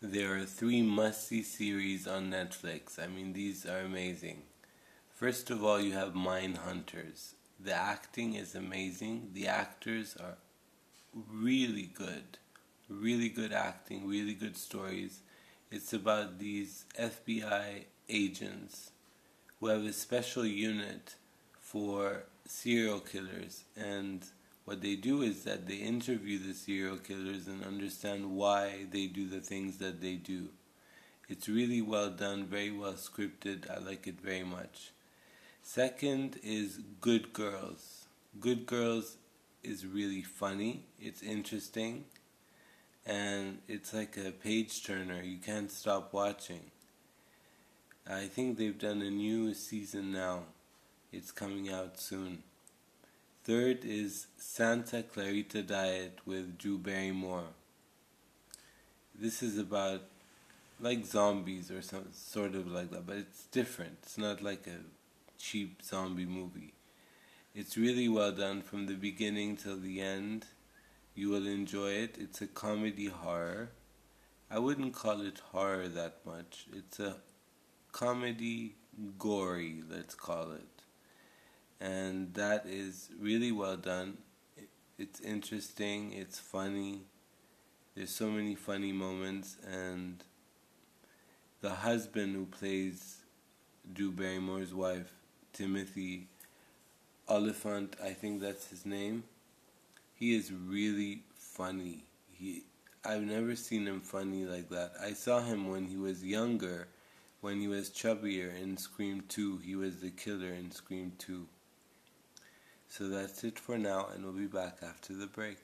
there are three must-see series on Netflix. I mean, these are amazing. First of all, you have Mindhunters. The acting is amazing. The actors are really good. Really good acting, really good stories. It's about these FBI agents who have a special unit for serial killers and what they do is that they interview the serial killers and understand why they do the things that they do. It's really well done, very well scripted. I like it very much. Second is Good Girls. Good Girls is really funny, it's interesting, and it's like a page turner. You can't stop watching. I think they've done a new season now. It's coming out soon. Third is Santa Clarita Diet with Drew Barrymore. This is about like zombies or some sort of like that, but it's different. It's not like a cheap zombie movie. It's really well done from the beginning till the end. You will enjoy it. It's a comedy horror. I wouldn't call it horror that much. It's a comedy gory, let's call it and that is really well done. It's interesting, it's funny. There's so many funny moments, and the husband who plays Drew Barrymore's wife, Timothy Olyphant, I think that's his name. He is really funny. He I've never seen him funny like that. I saw him when he was younger, when he was chubbier in Scream 2. He was the killer in Scream 2. So that's it for now, and we'll be back after the break.